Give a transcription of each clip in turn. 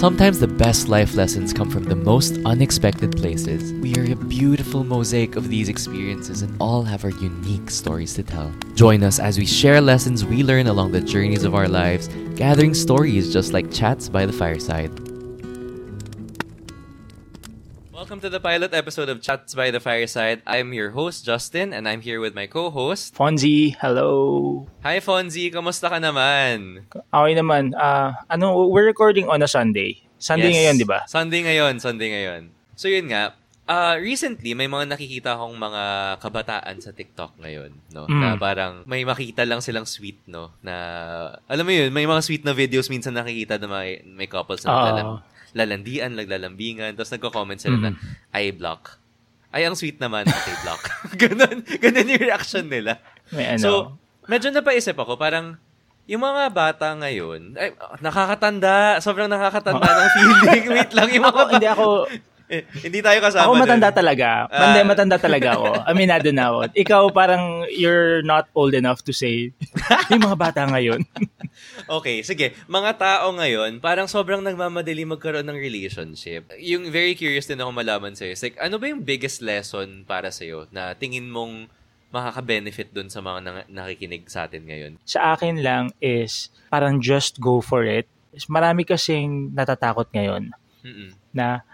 Sometimes the best life lessons come from the most unexpected places. We are a beautiful mosaic of these experiences and all have our unique stories to tell. Join us as we share lessons we learn along the journeys of our lives, gathering stories just like chats by the fireside. Welcome to the pilot episode of Chats by the Fireside. I'm your host, Justin, and I'm here with my co-host, Fonzie. Hello. Hi, Fonzie. Kamusta ka naman? Okay naman. Ah, ano, we're recording on a Sunday. Sunday Yes. ngayon, di ba? Sunday ngayon, Sunday ngayon. So yun nga, ah recently, may mga nakikita akong mga kabataan sa TikTok ngayon, no? Mm. Na parang may makita lang silang sweet, no? Na, alam mo yun, may mga sweet na videos minsan nakikita na may, may couples na Oo. naglalam- lalandian, naglalambingan, tapos nagko-comment sila na, Mm. I block. Ay, ang sweet naman, okay, block. ganun, ganun yung reaction nila. May ano. So, medyo napaisip ako, parang, yung mga bata ngayon, ay, nakakatanda, sobrang nakakatanda ng feeling. Wait lang, yung mga ako, hindi ako, hindi tayo kasama ako matanda dun. talaga. Ah. Hindi, matanda talaga ako. Aminado na ako. Ikaw parang you're not old enough to say yung mga bata ngayon. Okay, sige. Mga tao ngayon, parang sobrang nagmamadali magkaroon ng relationship. Yung very curious din ako malaman sa'yo. is like, ano ba yung biggest lesson para sa'yo na tingin mong makaka-benefit dun sa mga nakikinig sa atin ngayon? Sa akin lang is parang just go for it. Marami kasing natatakot ngayon Mm-mm. na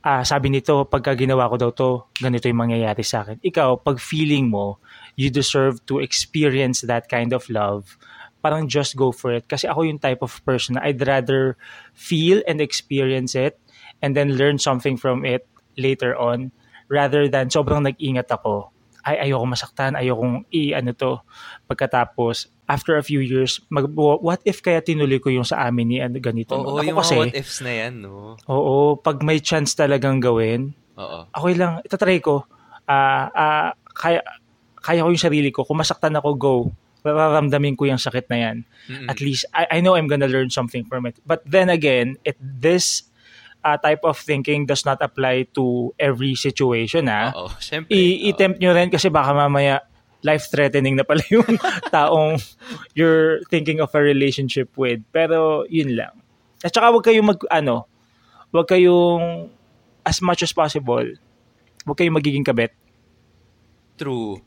ah, sabi nito, pagka ginawa ko daw to, ganito yung mangyayari sa akin. Ikaw, pag feeling mo, you deserve to experience that kind of love, parang just go for it. Kasi ako yung type of person na I'd rather feel and experience it and then learn something from it later on rather than sobrang nag-ingat ako. Ay, ayoko masaktan, ayokong i-ano to. Pagkatapos, after a few years, mag, what if kaya tinuloy ko yung sa amin ni ano, ganito? Oo, Ako yung mga what ifs na yan, no? Oo, pag may chance talagang gawin, Oo. okay lang, itatry ko. Ah, ah, kaya, kaya ko yung sarili ko. Kung masaktan ako, go. Mararamdamin ko yung sakit na yan. Mm-mm. At least, I, I know I'm gonna learn something from it. But then again, it this uh, type of thinking does not apply to every situation, ha? Oo, syempre. I-. I-tempt nyo rin kasi baka mamaya life-threatening na pala yung taong you're thinking of a relationship with. Pero, yun lang. At saka huwag kayong mag, ano, huwag kayong, as much as possible, huwag kayong magiging kabet. True.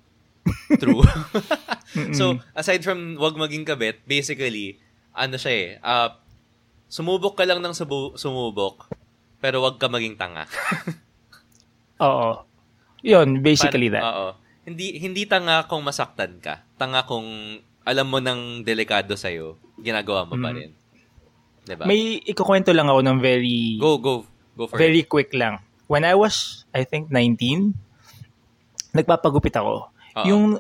True. so, aside from wag maging kabit, basically, ano siya eh, ah, sumubok ka lang ng subu- sumubok, pero wag ka maging tanga. Oo. Yun, basically Par- that. Oo. Hindi, hindi tanga kung masaktan ka. Tanga kung alam mo ng delikado sa'yo, ginagawa mo pa rin. Diba? May ikukwento lang ako ng very, Go, go. Go for very it. quick lang. When I was, I think, 19, nagpapagupit ako. Oo. Yung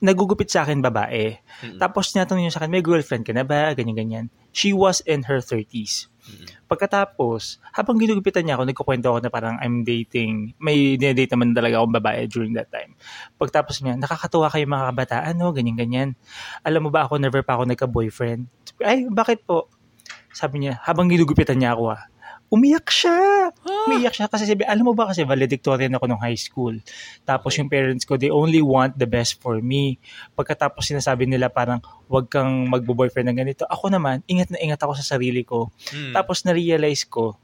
nagugupit sa akin babae. Mm-mm. Tapos tinatanong niya sa akin, may girlfriend ka na ba? Ganyan-ganyan. She was in her 30s. Pagkatapos, habang ginugupitan niya ako, nagkukwento ako na parang I'm dating, may dinedate naman talaga akong babae during that time. Pagtapos niya, nakakatuwa kayo mga kabataan, no? Ganyan-ganyan. Alam mo ba ako, never pa ako nagka-boyfriend. Ay, bakit po? Sabi niya, habang ginugupitan niya ako, ah, umiyak siya. Umiyak siya kasi sabi, alam mo ba kasi valedictorian ako nung high school. Tapos Okay. yung parents ko, they only want the best for me. Pagkatapos sinasabi nila parang, wag kang magbo-boyfriend ng ganito. Ako naman, ingat na ingat ako sa sarili ko. Mm. Tapos na-realize ko,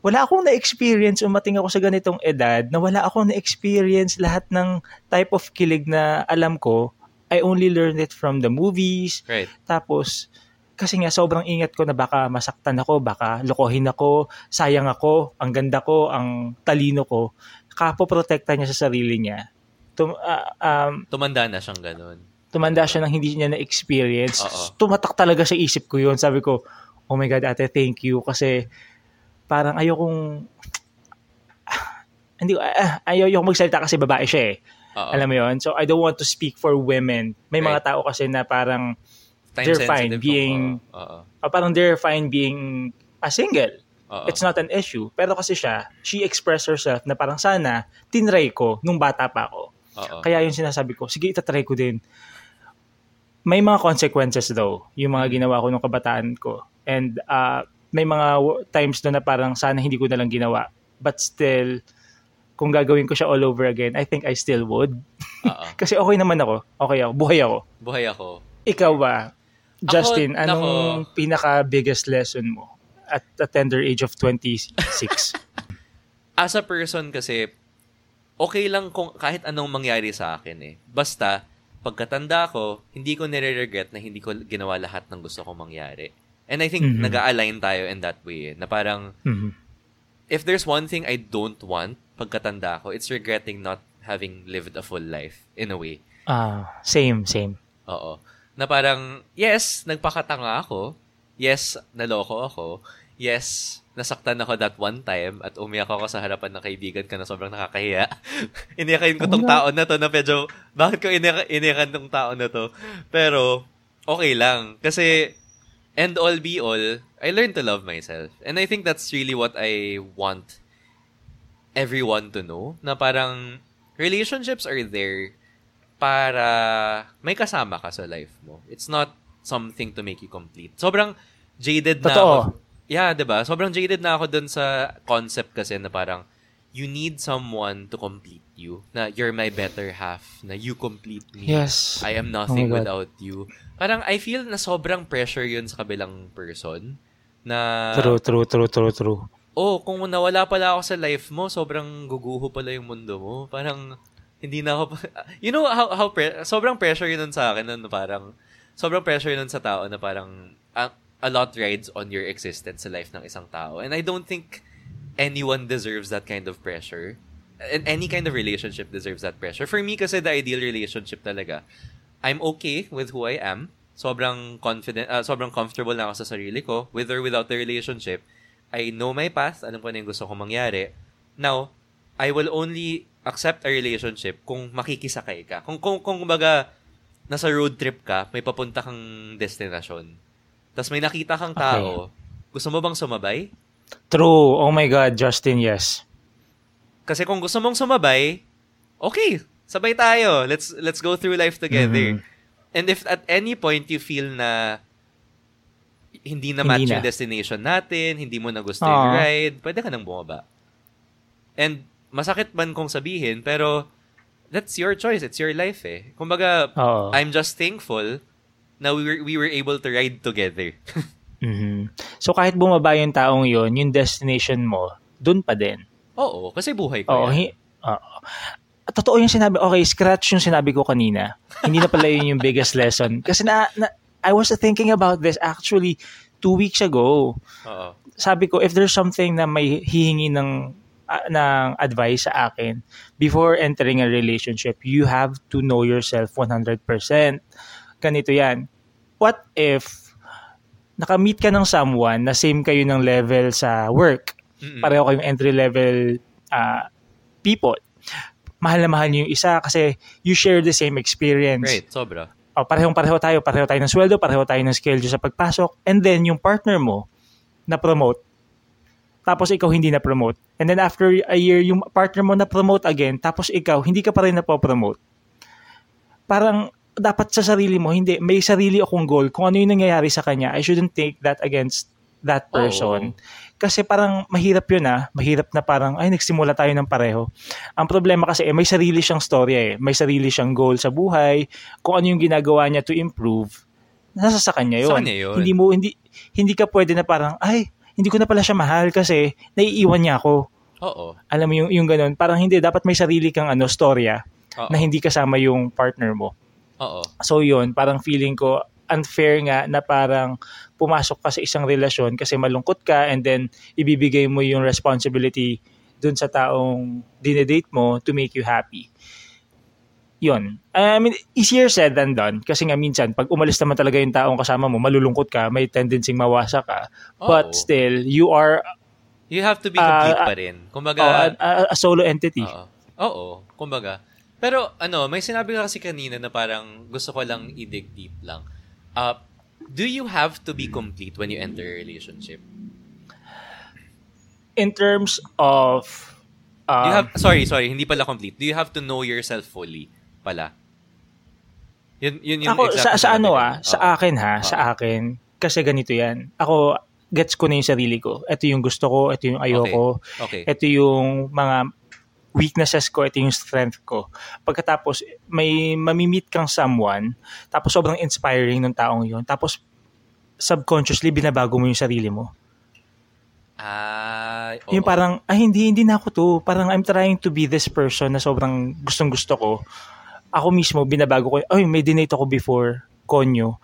wala akong na-experience umating ako sa ganitong edad na wala akong na-experience lahat ng type of kilig na alam ko. I only learned it from the movies. Right. Tapos, kasi nga sobrang ingat ko na baka masaktan ako, baka lokohin ako, sayang ako, ang ganda ko, ang talino ko. Kapoprotekta niya sa sarili niya. Tum, ah, um, Tumanda na siyang ganun. tumanda siya nang hindi niya na-experience. Oo. Tumatak talaga sa isip ko yun. Sabi ko, oh my God, ate, thank you. Kasi parang ayokong, hindi, ah, ayaw ayokong magsalita kasi babae siya eh. Oo. Alam mo yun? So, I don't want to speak for women. May mga Right. tao kasi na parang, Time they're fine being- Oo. Oo. ah, parang they're fine being a single. Oo. It's not an issue. Pero kasi siya, she expressed herself na parang sana, tinry ko nung bata pa ako. Oo. Kaya yung sinasabi ko, sige, itatry ko din. May mga consequences daw, yung mga ginawa ko nung kabataan ko. And uh, may mga times doon na parang sana hindi ko na lang ginawa. But still, kung gagawin ko siya all over again, I think I still would. Kasi okay naman ako. Okay ako. Buhay ako. Buhay ako. Ikaw ba? Justin, Ako- anong nako. pinaka-biggest lesson mo? at the tender age of 26. As a person kasi, okay lang kung kahit anong mangyari sa akin eh. Basta, pagkatanda ko, hindi ko nire-regret na hindi ko ginawa lahat ng gusto kong mangyari. And I think Mhm. nag-align tayo in that way eh, na parang Mhm. if there's one thing I don't want pagkatanda ko, it's regretting not having lived a full life in a way. Ah, same, same. Oo. Na parang, yes, nagpakatanga ako. Yes, naloko ako. Yes, nasaktan ako that one time at umiyak ako sa harapan ng kaibigan ka na sobrang nakakahiya. iniyakan ko tong tao na to na medyo, bakit ko iniyak, iniyakan tong tao na to? Pero, okay lang. Kasi, end all be all, I learned to love myself. And I think that's really what I want everyone to know. Na parang, relationships are there para may kasama ka sa life mo. It's not something to make you complete. Sobrang jaded na Totoo. ako. Yeah, 'di ba? Sobrang jaded na ako dun sa concept kasi na parang you need someone to complete you. Na you're my better half. Na you complete me. Yes. I am Oh nothing God. without you. Parang I feel na sobrang pressure yun sa kabilang person. Na True, true, true, true, true. oh, kung nawala pala ako sa life mo, sobrang guguho pala yung mundo mo. Parang, hindi na ako, you know, how, how pre- sobrang pressure yun sa akin, nun, parang, sobrang pressure yun sa tao na parang, a, a lot rides on your existence sa life ng isang tao. And I don't think anyone deserves that kind of pressure. And any kind of relationship deserves that pressure. For me, kasi the ideal relationship talaga, I'm okay with who I am. Sobrang confident, ah, sobrang comfortable na ako sa sarili ko, with or without the relationship. I know my path, alam ko na yung gusto kong mangyari. Now, I will only accept a relationship kung makikisakay ka. Kung, kung, kung kumbaga, nasa road trip ka, may papunta kang destinasyon. Tapos may nakita kang tao, gusto mo bang sumabay? True. Oh my God, Justin, yes. Kasi kung gusto mong sumabay, okay, sabay tayo. Let's let's go through life together. Mhm. And if at any point you feel na hindi na Hindi match na. yung destination natin, hindi mo na gusto Ah. yung ride, pwede ka nang bumaba. And masakit man kung sabihin, pero that's your choice. It's your life eh. Kumbaga, Oo. I'm just thankful na we were, we were able to ride together. Mhm. So kahit bumaba yung taong yon, yung destination mo, dun pa din. Oo, kasi buhay ko Oo. yan. Hi- oo. Totoo yung sinabi, okay, scratch yung sinabi ko kanina. Hindi na pala yun yung biggest lesson. Kasi na, na I was thinking about this actually two weeks ago. Oo. Sabi ko, if there's something na may hihingi ng ah, ng advice sa akin before entering a relationship, you have to know yourself 100%. Ganito yan. What if nakamit ka ng someone na same kayo ng level sa work, Mm-mm. pareho kayong entry-level ah, people. Mahal na mahal niyo yung isa kasi you share the same experience. Right, sobra. O, parehong-pareho tayo, pareho tayo ng sweldo, pareho tayo ng schedule sa pagpasok, and then yung partner mo na-promote, tapos ikaw hindi na-promote. And then after a year, yung partner mo na-promote again, tapos ikaw, hindi ka pa rin na-promote. Parang dapat sa sarili mo, hindi, may sarili akong goal. Kung ano yung nangyayari sa kanya, I shouldn't take that against that person. Kasi parang mahirap yun ah. Mahirap na parang, ay, nagsimula tayo ng pareho. Ang problema kasi, eh, may sarili siyang storya eh. May sarili siyang goal sa buhay. Kung ano yung ginagawa niya to improve, nasa sa kanya yun. Sa kanya yun. Hindi mo, hindi, hindi ka pwede na parang, ay, hindi ko na pala siya mahal kasi naiiwan niya ako. Oo. Alam mo yung, yung ganun. Parang hindi, dapat may sarili kang ano, storya Oo. na hindi kasama yung partner mo. Oo. So yun, parang feeling ko unfair nga na parang pumasok ka sa isang relasyon kasi malungkot ka and then ibibigay mo yung responsibility dun sa taong dinedate mo to make you happy. Yun. I mean, easier said than done. Kasi nga minsan, pag umalis naman talaga yung taong kasama mo, malulungkot ka, may tendency mawasa ka. But Oo. still, you are You have to be complete Ah, pa rin. Kumbaga, oh, a, a- a solo entity. Oo. Oo, kumbaga. Pero ano, may sinabi ka kasi kanina na parang gusto ko lang i-dig deep lang. Uh, do you have to be complete when you enter a relationship? In terms of... Um, you have sorry, sorry, hindi pala complete. Do you have to know yourself fully pala? Yun yun yung ako, sa, exact sa na ano ah, sa akin ha, sa akin, kasi ganito yan. Ako, gets ko na yung sarili ko. Ito yung gusto ko, ito yung ayoko, Okay. ito yung mga weaknesses ko, ito yung strength ko. Pagkatapos, may mamimit kang someone, tapos sobrang inspiring ng taong yun, tapos subconsciously binabago mo yung sarili mo. Ah, oo. Yung parang, ay hindi, hindi na ako to. Parang I'm trying to be this person na sobrang gustong gusto ko. Ako mismo, binabago ko, ay may dinate ako before, konyo.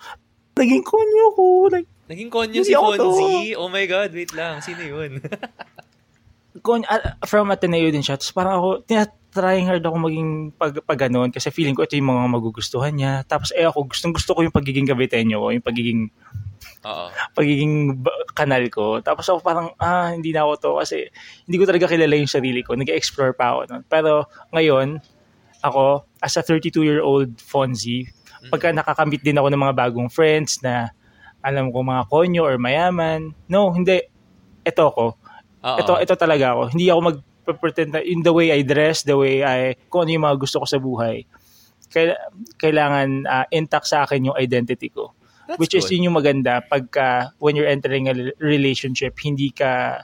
Naging konyo ko. Like, Naging konyo si. Fonzie. Oh my God, wait lang. Sino yun? kon, ah, from Ateneo din siya. Tapos parang ako, trying hard ako maging pag, pag ganun kasi feeling ko ito yung mga magugustuhan niya. Tapos eh ako, gustong gusto ko yung pagiging kabitenyo ko, yung pagiging Oo. pagiging kanal ko. Tapos ako parang, ah, hindi na ako to kasi hindi ko talaga kilala yung sarili ko. Nag-explore pa ako nun. Pero ngayon, ako, as a 32-year-old Fonzie, pagka nakakambit din ako ng mga bagong friends na alam ko mga konyo or mayaman, no, hindi. Ito ako. Oo. Ito, ito talaga ako. Hindi ako mag-pretend na in the way I dress, the way I, kung ano yung mga gusto ko sa buhay. Kaila- Kailangan ah, intact sa akin yung identity ko. That's Which is good. yun yung maganda pagka when you're entering a relationship, hindi ka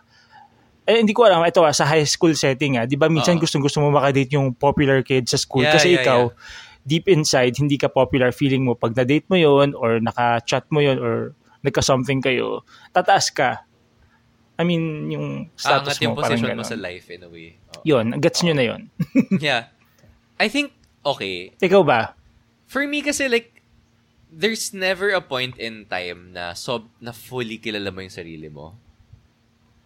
eh, hindi ko alam, ito ah, sa high school setting ah, di ba minsan Oo. gustong-gusto mo makadate yung popular kid sa school Yeah, kasi yeah, ikaw, deep inside, hindi ka popular feeling mo pag na-date mo yon or naka-chat mo yon or nagka-something kayo, tataas ka. I mean, yung status Aangat yung mo, parang position mo sa life in a way. Oo. Yun, gets nyo na yun. yeah. I think, okay. Ikaw ba? For me kasi like, there's never a point in time na sob na fully kilala mo yung sarili mo.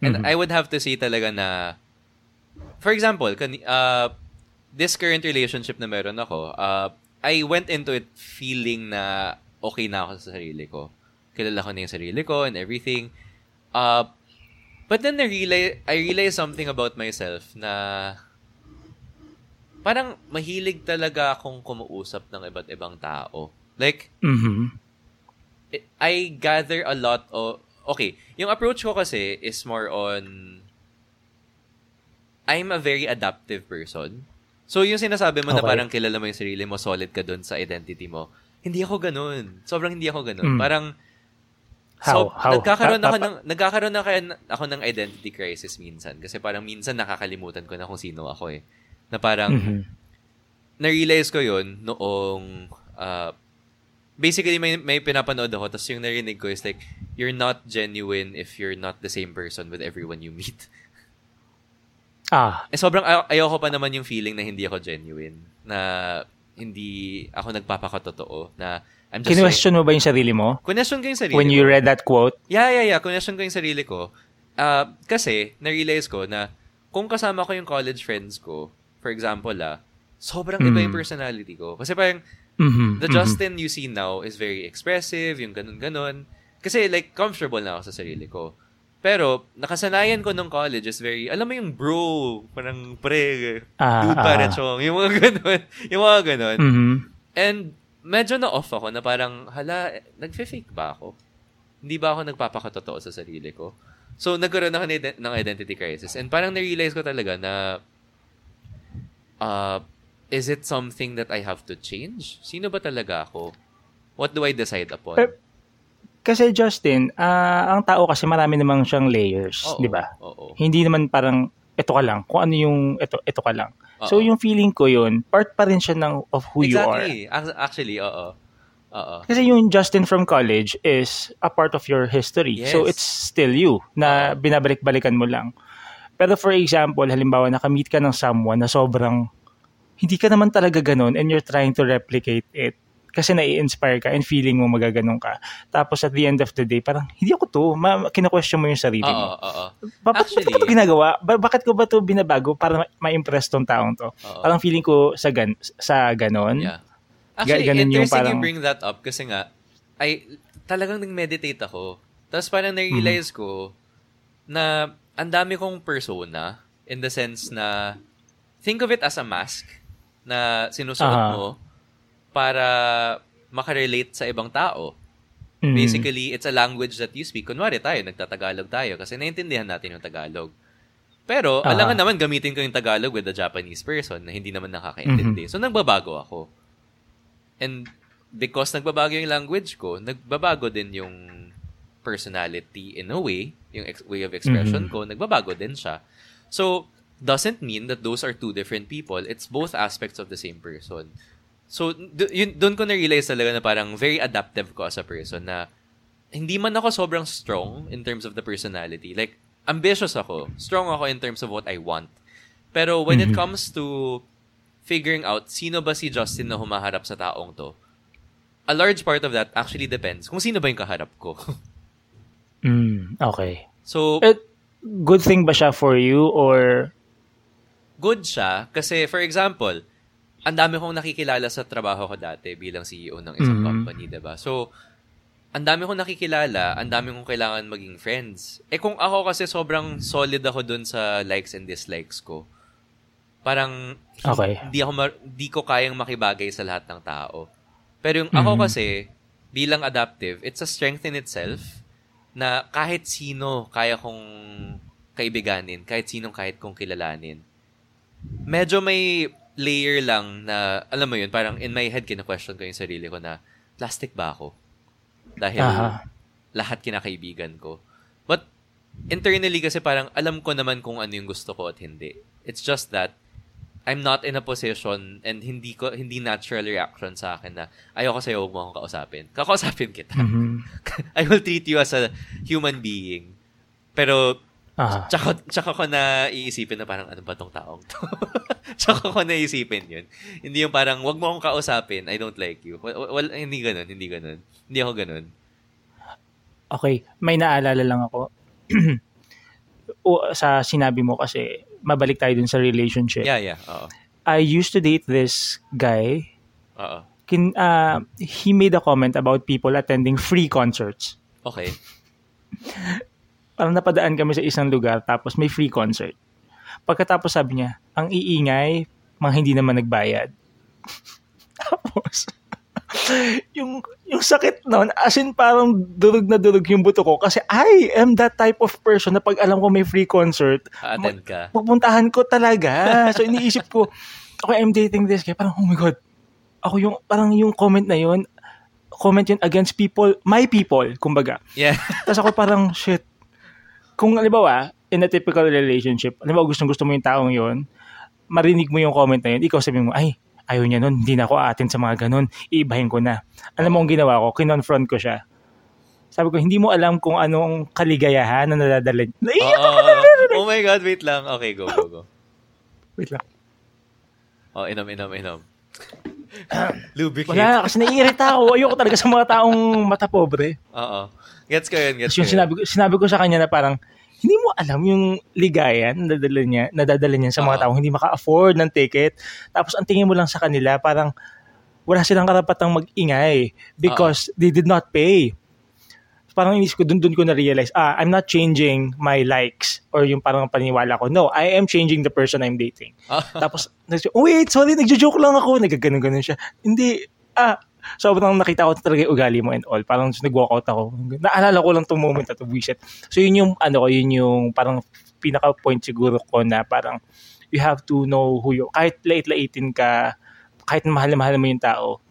And Mhm. I would have to say talaga na, for example, kani, uh, this current relationship na meron ako, uh, I went into it feeling na okay na ako sa sarili ko. Kilala ko na yung sarili ko and everything. Uh, but then I realize, I realized something about myself na parang mahilig talaga akong kumuusap ng iba't ibang tao. Like, Mhm. I gather a lot of okay, yung approach ko kasi is more on I'm a very adaptive person. So yung sinasabi mo na Okay. parang kilala mo yung sarili mo, solid ka dun sa identity mo. Hindi ako ganun. Sobrang hindi ako ganun. Mm. Parang How? so, How? nagkakaroon ako ng nagkakaroon na kaya ako ng identity crisis minsan kasi parang minsan nakakalimutan ko na kung sino ako eh. Na parang Mhm. na-realize ko yun noong uh, basically may, may pinapanood ako tapos yung narinig ko is like you're not genuine if you're not the same person with everyone you meet. Ah, Eh sobrang ay- ayoko pa naman yung feeling na hindi ako genuine na hindi ako nagpapakatotoo na I'm just Kinwestiyon mo ba yung sarili mo? Question ko yung sarili When ko. you read that quote? Yeah, yeah, yeah. Question ko yung sarili ko. Ah, kasi, na-realize ko na kung kasama ko yung college friends ko, for example, ah, sobrang iba yung Mm. personality ko. Kasi parang, Mhm, the mhm. Justin you see now is very expressive, yung ganun-ganun. Kasi like, comfortable na ako sa sarili ko. Pero, nakasanayan ko nung college is very, alam mo yung bro, parang pre, Ah, dude ah. para chong, yung mga ganun, yung mga ganun. Mhm. And, medyo na-off ako na parang, hala, nagfe-fake ba ako? Hindi ba ako nagpapakatotoo sa sarili ko? So, nagkaroon ako ng identity crisis. And parang na-realize ko talaga na, uh, is it something that I have to change? Sino ba talaga ako? What do I decide upon? Pero- Kasi Justin, ah, ang tao kasi marami namang siyang layers, di ba? Hindi naman parang ito ka lang, kung ano yung ito ito ka lang. Oo. So yung feeling ko yun, part pa rin siya ng of who you are. exactly. Ac- Actually, oo. Oo. Kasi yung Justin from college is a part of your history. Yes. So it's still you na binabalik-balikan mo lang. Pero for example, halimbawa nakamit ka ng someone na sobrang hindi ka naman talaga ganun and you're trying to replicate it kasi nai-inspire ka and feeling mo magaganon ka. Tapos at the end of the day, parang, hindi ako to. Ma- kina-question mo yung sarili Oo, mo. oo. Ba- ba't Actually- ko to ginagawa? Ba- bakit ko ba to binabago para ma- ma-impress tong taong to? Oo. Parang feeling ko sa, gan- sa ganon. Yeah. Actually, ganun yung interesting parang- you bring that up kasi nga, ay, talagang nag-meditate ako. Tapos parang na-realize Mhm. ko na ang dami kong persona in the sense na think of it as a mask na sinusuot Aha. mo para makarelate sa ibang tao. Mhm. Basically, it's a language that you speak. Kunwari tayo, nagtatagalog tayo kasi naiintindihan natin yung Tagalog. Pero, Ah. alangan naman gamitin ko yung Tagalog with a Japanese person na hindi naman nakakaintindi. So, nagbabago ako. And because nagbabago yung language ko, nagbabago din yung personality in a way, yung ex- way of expression Mhm. ko, nagbabago din siya. So, doesn't mean that those are two different people. It's both aspects of the same person. So, yun, doon ko na-realize talaga na parang very adaptive ko as a person na hindi man ako sobrang strong in terms of the personality. Like, ambitious ako. Strong ako in terms of what I want. Pero when Mm-hmm. it comes to figuring out sino ba si Justin na humaharap sa taong to, a large part of that actually depends kung sino ba yung kaharap ko. Mm, okay. so, Eh, good thing ba siya for you or good siya kasi for example, ang dami kong nakikilala sa trabaho ko dati bilang CEO ng isang Mhm. company, 'di ba? So, ang dami kong nakikilala, ang dami kong kailangan maging friends. Eh kung ako kasi sobrang solid ako dun sa likes and dislikes ko. Parang Okay. hindi ako ma- hindi ko kayang makibagay sa lahat ng tao. Pero yung ako Mhm. kasi bilang adaptive, it's a strength in itself na kahit sino kaya kong kaibiganin, kahit sinong kahit kong kilalanin. Medyo may layer lang na, alam mo yun, parang in my head, kina-question ko yung sarili ko na, plastic ba ako? Dahil Aha. lahat kinakaibigan ko. But internally kasi parang alam ko naman kung ano yung gusto ko at hindi. It's just that I'm not in a position and hindi ko hindi natural reaction sa akin na ayoko sa'yo, huwag mo akong kausapin. Kakausapin kita. Mhm. I will treat you as a human being. Pero Aha. tsaka, tsaka ko na iisipin na parang ano ba tong taong to? tsaka ko na iisipin yun. Hindi yung parang wag mo akong kausapin, I don't like you. Well, well hindi ganun, hindi ganun. Hindi ako ganun. Okay, may naalala lang ako. o, sa sinabi mo kasi mabalik tayo dun sa relationship. Yeah, yeah. Oo. I used to date this guy. Oo. Kin, uh, he made a comment about people attending free concerts. Okay. Parang napadaan kami sa isang lugar tapos may free concert. Pagkatapos sabi niya, ang iingay, mga hindi naman nagbayad. tapos, yung, yung sakit nun, as in parang durog na durog yung buto ko kasi I am that type of person na pag alam ko may free concert, A-attend ka. pupuntahan ko talaga. So iniisip ko, okay, I'm dating this guy. Parang, oh my God. Ako yung, parang yung comment na yun, comment yun against people, my people, kumbaga. Yeah. Tapos ako parang, shit. Kung, halimbawa, in a typical relationship, halimbawa gustong gusto mo yung taong yun, marinig mo yung comment na yun, ikaw sabihin mo, ay, ayaw niya nun, hindi na ako atin sa mga ganun, iibahin ko na. Alam mo ang ginawa ko, kinonfront ko siya. Sabi ko, hindi mo alam kung anong kaligayahan na nadadala. Naiiyak ako na. Oh my God, wait lang. Okay, go, go, go. Wait lang. Oh, inom, inom, inom. Lubricate. Wala, kasi naiirita ako. Ayoko talaga sa mga taong mata pobre. Oo. Gets ko yun, gets ko yun. sinabi, ko- sinabi ko sa kanya na parang, hindi mo alam yung ligaya na nadadala niya, nadadala niya sa mga Oo. taong hindi maka-afford ng ticket. Tapos ang tingin mo lang sa kanila, parang wala silang karapatang mag-ingay because they did not pay. Parang inis ko, dun, dun ko na-realize, ah, I'm not changing my likes or yung parang paniniwala ko. No, I am changing the person I'm dating. Ah, Tapos, oh, wait, sorry, nagjo-joke lang ako. Nagaganon-ganon siya. Hindi, ah, sobrang nakita ko talaga yung ugali mo and all. Parang nag-walk out ako. Naalala ko lang itong moment na to, buisit. So, yun yung, ano ko, yun yung parang pinaka-point siguro ko na parang you have to know who you, kahit lait-laitin ka, kahit mahal-mahal mo yung tao,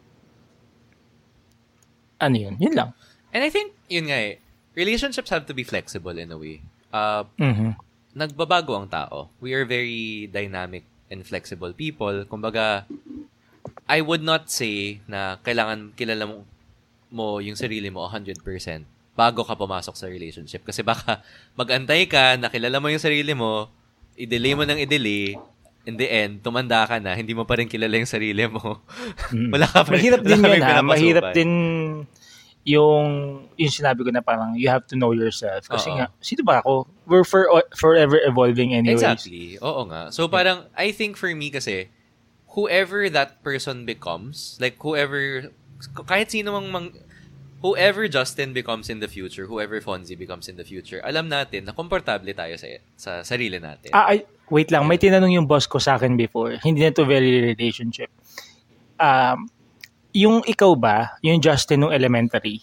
ano yun? Yun lang. And I think, yun nga eh, relationships have to be flexible in a way. Uh, Mhm. nagbabago ang tao. We are very dynamic and flexible people. Kumbaga, I would not say na kailangan kilala mo, mo yung sarili mo 100% bago ka pumasok sa relationship. Kasi baka mag-antay ka, nakilala mo yung sarili mo, i-delay mo ng i-delay, in the end, tumanda ka na, hindi mo pa rin kilala yung sarili mo. wala ka pa rin- Mahirap din yun ha. pinapasukan. Mahirap din yung yung sinabi ko na parang you have to know yourself. Kasi Oo. nga, sino ba ako? We're for, forever evolving anyways. Exactly. Oo nga. So parang, I think for me kasi, whoever that person becomes, like whoever, kahit sino mang, mang whoever Justin becomes in the future, whoever Fonzie becomes in the future, alam natin na komportable tayo sa, sa sarili natin. Ah, ay, wait lang. May tinanong yung boss ko sa akin before. Hindi na to very relationship. Um, yung ikaw ba, yung Justin nung elementary,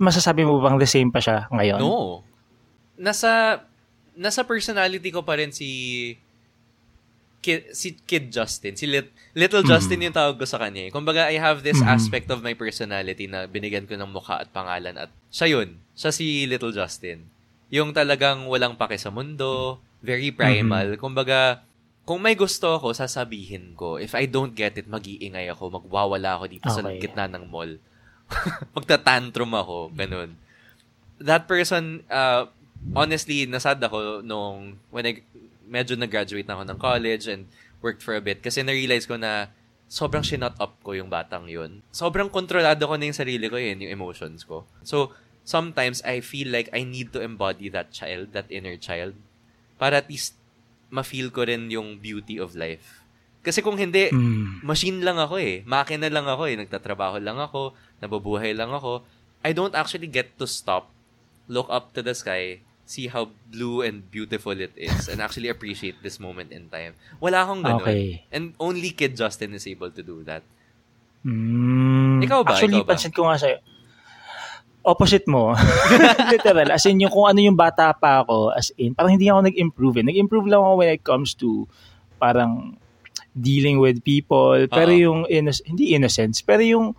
masasabi mo bang the same pa siya ngayon? No. Nasa, nasa personality ko pa rin si, Kid, si Kid Justin. Si Lit, Little Justin yung tawag ko sa kanya. eh. Kumbaga, I have this Mhm. aspect of my personality na binigyan ko ng mukha at pangalan at siya yun. Siya si Little Justin. Yung talagang walang pake sa mundo, very primal. Kumbaga, kung may gusto ako, sasabihin ko. If I don't get it, mag-iingay ako, magwawala ako dito sa Okay. gitna ng mall. Magtatantrum ako, ganun. That person, uh, honestly, nasad ako nung when I medyo nag-graduate na ako ng college and worked for a bit kasi na-realize ko na sobrang shinut up ko yung batang yun. Sobrang kontrolado ko na yung sarili ko yun, yung emotions ko. So, sometimes I feel like I need to embody that child, that inner child, para at least ma-feel ko rin yung beauty of life. Kasi kung hindi, Mm. machine lang ako eh. Makina lang ako eh. Nagtatrabaho lang ako. Nabubuhay lang ako. I don't actually get to stop, look up to the sky, see how blue and beautiful it is, and actually appreciate this moment in time. Wala akong ganun. Okay. And only Kid Justin is able to do that. Mm. Ikaw ba? Actually, Ikaw ba? pansin ko nga sa'yo. Opposite mo. Literal. As in, yung kung ano yung bata pa ako, as in, parang hindi ako nag-improve. Eh. Nag-improve lang ako when it comes to parang dealing with people. Pero Oo. yung, inno- hindi innocence, pero yung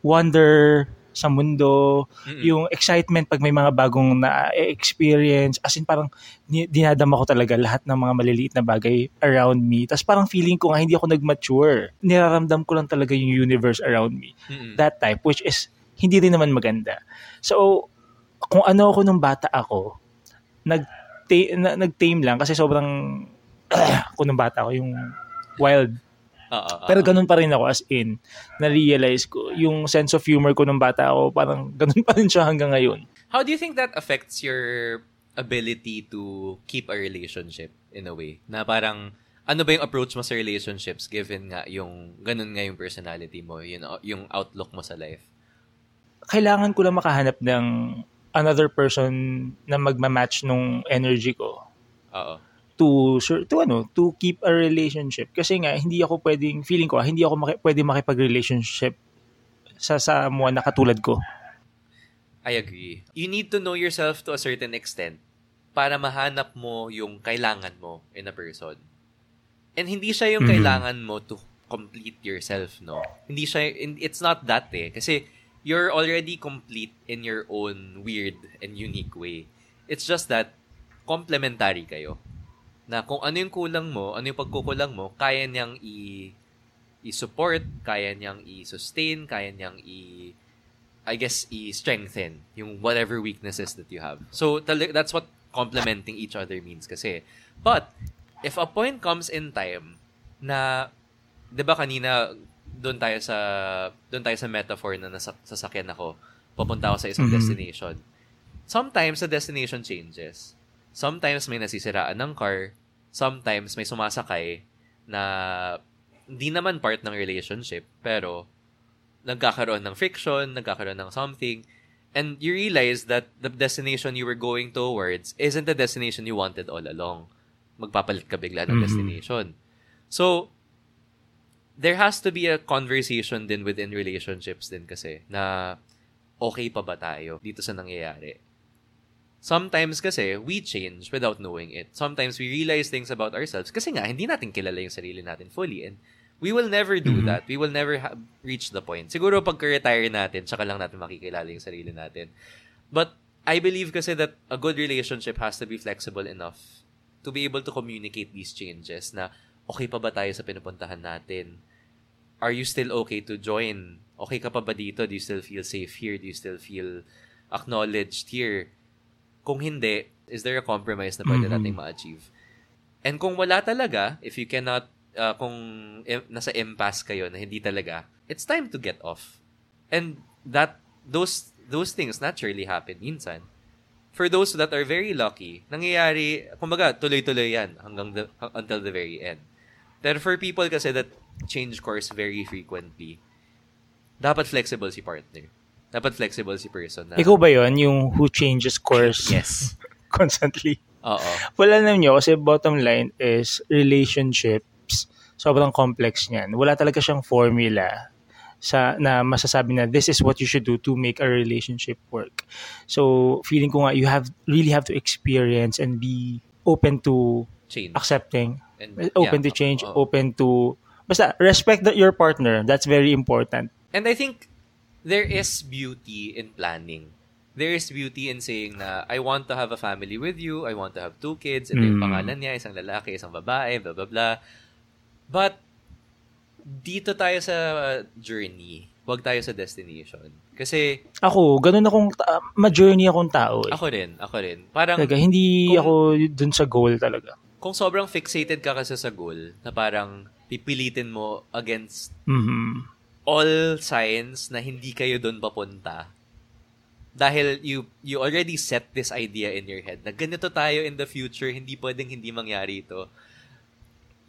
wonder sa mundo, Mm-mm. yung excitement pag may mga bagong na-experience. As in, parang dinadama ko talaga lahat ng mga maliliit na bagay around me. Tapos parang feeling ko nga hindi ako nag-mature. Niraramdam ko lang talaga yung universe around me. Mm-mm. That type, which is hindi rin naman maganda. So, kung ano ako nung bata ako, nag na, nag-tame lang kasi sobrang ako nung bata ako, yung wild Oo. pero ganun pa rin ako as in, na-realize ko, yung sense of humor ko nung bata ako, parang ganun pa rin siya hanggang ngayon. How do you think that affects your ability to keep a relationship in a way? Na parang, ano ba yung approach mo sa relationships given nga yung, ganun nga yung personality mo, yun, yung outlook mo sa life? Kailangan ko lang makahanap ng another person na magma-match nung energy ko Oo. To to ano to keep a relationship kasi nga hindi ako pwedeng feeling ko hindi ako maki, pwede makipag-relationship sa sa mga na katulad ko. I agree. You need to know yourself to a certain extent para mahanap mo yung kailangan mo in a person. And hindi siya yung Mhm. kailangan mo to complete yourself, no? Hindi siya, it's not that eh. Kasi you're already complete in your own weird and unique way. It's just that complementary kayo. Na kung ano yung kulang mo, ano yung pagkukulang mo, kaya niyang i- i-support, kaya niyang i-sustain, kaya niyang i- I guess, i-strengthen yung whatever weaknesses that you have. So, tal- that's what complementing each other means kasi. But, if a point comes in time na, di ba kanina, doon tayo sa, doon tayo sa metaphor na nasa, sasakyan ako, papunta ako sa isang Mhm. destination. Sometimes, the destination changes. Sometimes, may nasisiraan ng car. Sometimes, may sumasakay na hindi naman part ng relationship, pero nagkakaroon ng friction, nagkakaroon ng something, and you realize that the destination you were going towards isn't the destination you wanted all along. Magpapalit ka bigla ng Mhm. destination. So, there has to be a conversation din within relationships din kasi na okay pa ba tayo dito sa nangyayari. Sometimes kasi, we change without knowing it. Sometimes we realize things about ourselves kasi nga, hindi natin kilala yung sarili natin fully. And we will never do Mhm. that. We will never ha- reach the point. Siguro pagka-retire natin, tsaka lang natin makikilala yung sarili natin. But I believe kasi that a good relationship has to be flexible enough to be able to communicate these changes na okay pa ba tayo sa pinupuntahan natin? Are you still okay to join? Okay ka pa ba dito? Do you still feel safe here? Do you still feel acknowledged here? Kung hindi, is there a compromise na pwede Mhm. nating ma-achieve? And kung wala talaga, if you cannot, uh, kung im- nasa impasse kayo na hindi talaga, it's time to get off. And that, those, those things naturally happen minsan. For those that are very lucky, nangyayari, kumbaga, tuloy-tuloy yan hanggang the, until the very end. Pero for people kasi that change course very frequently, dapat flexible si partner. Dapat flexible si person. Na, Ikaw ba yon yung who changes course Yes. constantly? Oo. Wala naman nyo kasi bottom line is relationships. Sobrang complex niyan. Wala talaga siyang formula sa na masasabi na this is what you should do to make a relationship work. So, feeling ko nga you have really have to experience and be open to Change. accepting, And, open yeah, to change, oo. open to basta respect that your partner. That's very important. And I think there is beauty in planning. There is beauty in saying na, I want to have a family with you, I want to have two kids, ito yung Mm. pangalan niya, isang lalaki, isang babae, blah, blah, blah. But, dito tayo sa journey, wag tayo sa destination. Kasi, Ako, ganun akong, ta- ma-journey akong tao eh. ako rin, ako rin. Parang, Talaga, hindi Kung- ako dun sa goal talaga. kung sobrang fixated ka kasi sa goal, na parang pipilitin mo against Mhm. All signs na hindi kayo doon papunta, dahil you you already set this idea in your head na ganito tayo in the future, hindi pwedeng hindi mangyari ito.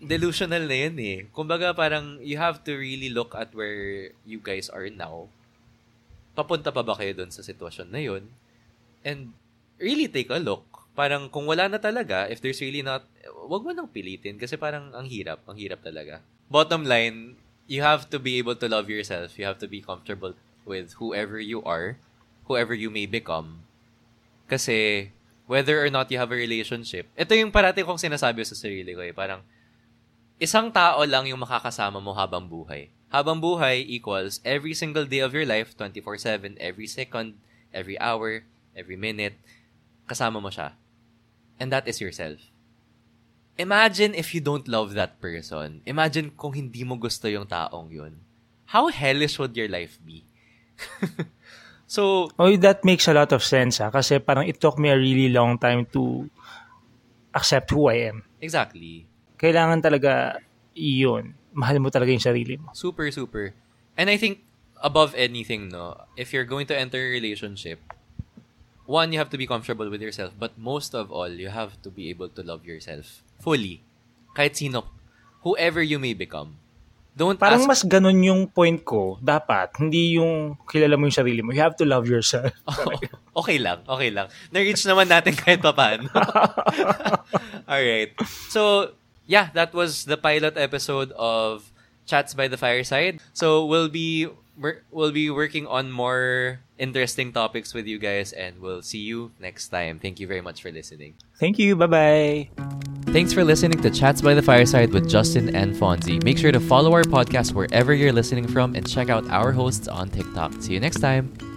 Delusional na yun eh. Kumbaga parang you have to really look at where you guys are now. Papunta pa ba kayo doon sa sitwasyon na yun? And really take a look. Parang kung wala na talaga, if there's really not, wag mo nang pilitin kasi parang ang hirap, ang hirap talaga. Bottom line, you have to be able to love yourself. You have to be comfortable with whoever you are, whoever you may become. Kasi whether or not you have a relationship, ito yung parati kong sinasabi sa sarili ko eh, parang isang tao lang yung makakasama mo habang buhay. Habang buhay equals every single day of your life, 24-7, every second, every hour, every minute, kasama mo siya. And that is yourself. Imagine if you don't love that person. Imagine kung hindi mo gusto yung taong yun. How hellish would your life be? so, Oh, that makes a lot of sense ha. Kasi parang it took me a really long time to accept who I am. exactly. Kailangan talaga iyon. Mahal mo talaga yung sarili mo. Super, super. And I think, above anything, no, if you're going to enter a relationship, one, you have to be comfortable with yourself. But most of all, you have to be able to love yourself fully. Kahit sino, whoever you may become. Don't Parang ask, mas ganun yung point ko. Dapat, hindi yung kilala mo yung sarili mo. You have to love yourself. okay lang, okay lang. Na-reach naman natin kahit pa paano. Alright. So, yeah, that was the pilot episode of Chats by the Fireside. So, we'll be we'll be working on more interesting topics with you guys and we'll see you next time. Thank you very much for listening. Thank you. Bye-bye. Thanks for listening to Chats by the Fireside with Justin and Fonzie. Make sure to follow our podcast wherever you're listening from and check out our hosts on TikTok. See you next time.